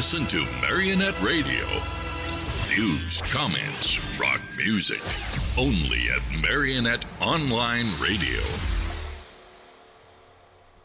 Listen to Marionette Radio. News, comments, rock music. Only at Marionette Online Radio.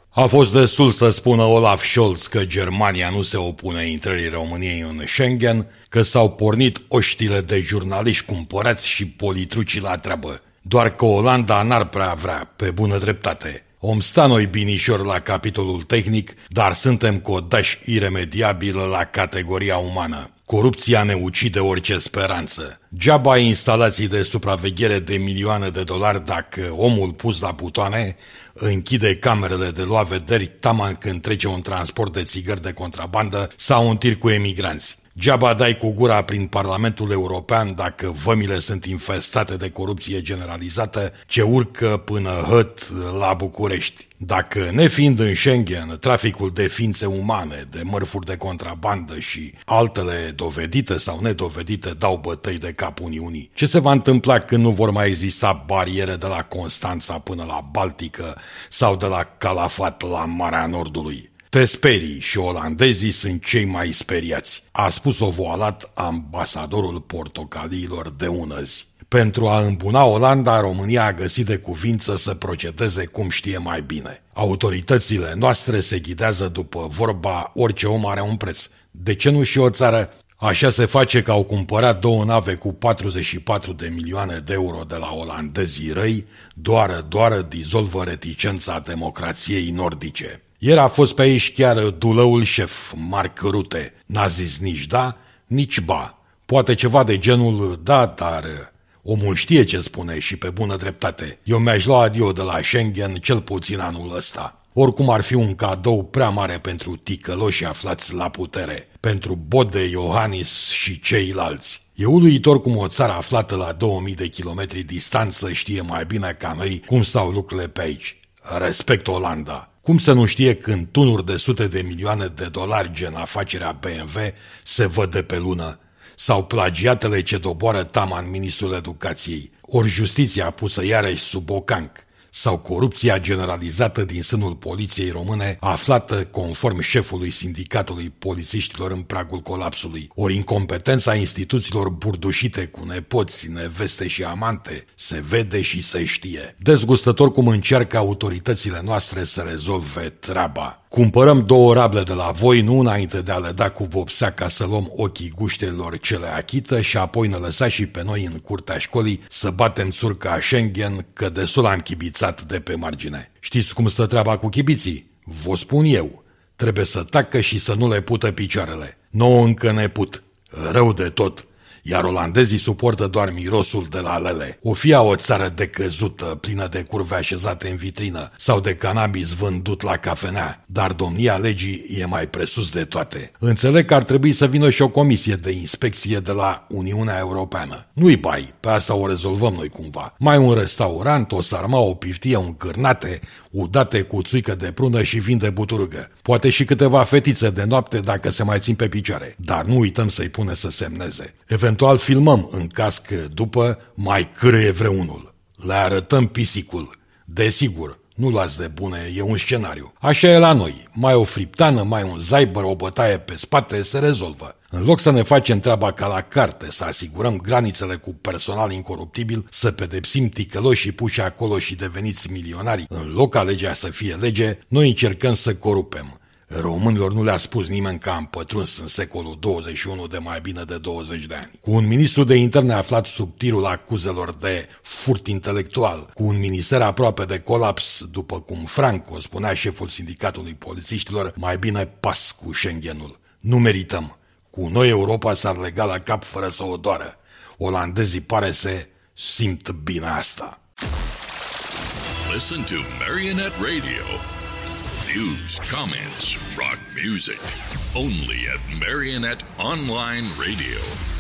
A fost destul să spună Olaf Scholz că Germania nu se opune intrării României în Schengen, că s-au pornit oștile de jurnaliști cumpărați și politruci la treabă. Doar că Olanda n-ar prea vrea, pe bună dreptate. Om sta noi binișor la capitolul tehnic, dar suntem codași iremediabil la categoria umană. Corupția ne ucide orice speranță. Geaba instalații de supraveghere de milioane de dolari dacă omul pus la butoane închide camerele de luat vederi taman când trece un transport de țigări de contrabandă sau un tir cu emigranți. Geaba dai cu gura prin Parlamentul European dacă vămile sunt infestate de corupție generalizată ce urcă până hăt la București. Dacă, nefiind în Schengen, traficul de ființe umane, de mărfuri de contrabandă și altele dovedite sau nedovedite dau bătăi de cap Uniunii, ce se va întâmpla când nu vor mai exista bariere de la Constanța până la Baltică sau de la Calafat la Marea Nordului? Te sperii și olandezii sunt cei mai speriați, a spus-o voalat ambasadorul portocaliilor de unăzi. Pentru a îmbuna Olanda, România a găsit de cuvință să procedeze cum știe mai bine. Autoritățile noastre se ghidează după vorba orice om are un preț. De ce nu și o țară? Așa se face că au cumpărat două nave cu 44 de milioane de euro de la olandezii răi, doar, doar dizolvă reticența democrației nordice. Ieri a fost pe aici chiar dulăul șef, Marc Rute. N-a zis nici da, nici ba. Poate ceva de genul da, dar omul știe ce spune și pe bună dreptate. Eu mi-aș lua adio de la Schengen cel puțin anul ăsta. Oricum ar fi un cadou prea mare pentru ticăloși aflați la putere, pentru Bode, Iohannis și ceilalți. E uluitor cum o țară aflată la 2000 de kilometri distanță știe mai bine ca noi cum stau lucrurile pe aici. Respect Olanda. Cum să nu știe când tunuri de sute de milioane de dolari gen afacerea BMW se văd de pe lună? Sau plagiatele ce doboară taman ministrul educației? Ori justiția pusă iarăși sub ocanc? Sau corupția generalizată din sânul poliției române, aflată conform șefului sindicatului polițiștilor în pragul colapsului, ori incompetența instituțiilor burdușite cu nepoți, neveste și amante, se vede și se știe. Dezgustător cum încearcă autoritățile noastre să rezolve treaba. Cumpărăm două rable de la voi, nu înainte de a le da cu vopsea ca să luăm ochii guștelor ce le achită și apoi ne lăsa și pe noi în curtea școlii să batem țurca Schengen că destul am chibițat de pe margine. Știți cum stă treaba cu chibiții? Vă spun eu. Trebuie să tacă și să nu le pută picioarele. Nouă încă ne put. Rău de tot iar olandezii suportă doar mirosul de la lele. O fie o țară decăzută, plină de curve așezate în vitrină, sau de cannabis vândut la cafenea, dar domnia legii e mai presus de toate. Înțeleg că ar trebui să vină și o comisie de inspecție de la Uniunea Europeană. Nu-i bai, pe asta o rezolvăm noi cumva. Mai un restaurant, o sarma, o piftie, un cârnate, udate cu țuică de prună și vin de buturugă. Poate și câteva fetițe de noapte dacă se mai țin pe picioare. Dar nu uităm să-i pune să semneze. Eventual filmăm în caz că după mai cârâie vreunul. Le arătăm pisicul. Desigur, nu luați de bune, e un scenariu. Așa e la noi. Mai o friptană, mai un zaibăr, o bătaie pe spate, se rezolvă. În loc să ne facem treaba ca la carte, să asigurăm granițele cu personal incoruptibil, să pedepsim ticăloșii puși acolo și deveniți milionari, în loc ca legea să fie lege, noi încercăm să corupem. Românilor nu le-a spus nimeni că am pătruns în secolul 21 de mai bine de 20 de ani. Cu un ministru de interne aflat sub tirul acuzelor de furt intelectual, cu un minister aproape de colaps, după cum Franco spunea șeful sindicatului polițiștilor, mai bine pas cu Schengenul. Nu merităm. Cu noi Europa s-ar lega la cap fără să o doară. Olandezii pare să simt bine asta. Listen to Marionette Radio. News, comments, rock music. Only at Marionette Online Radio.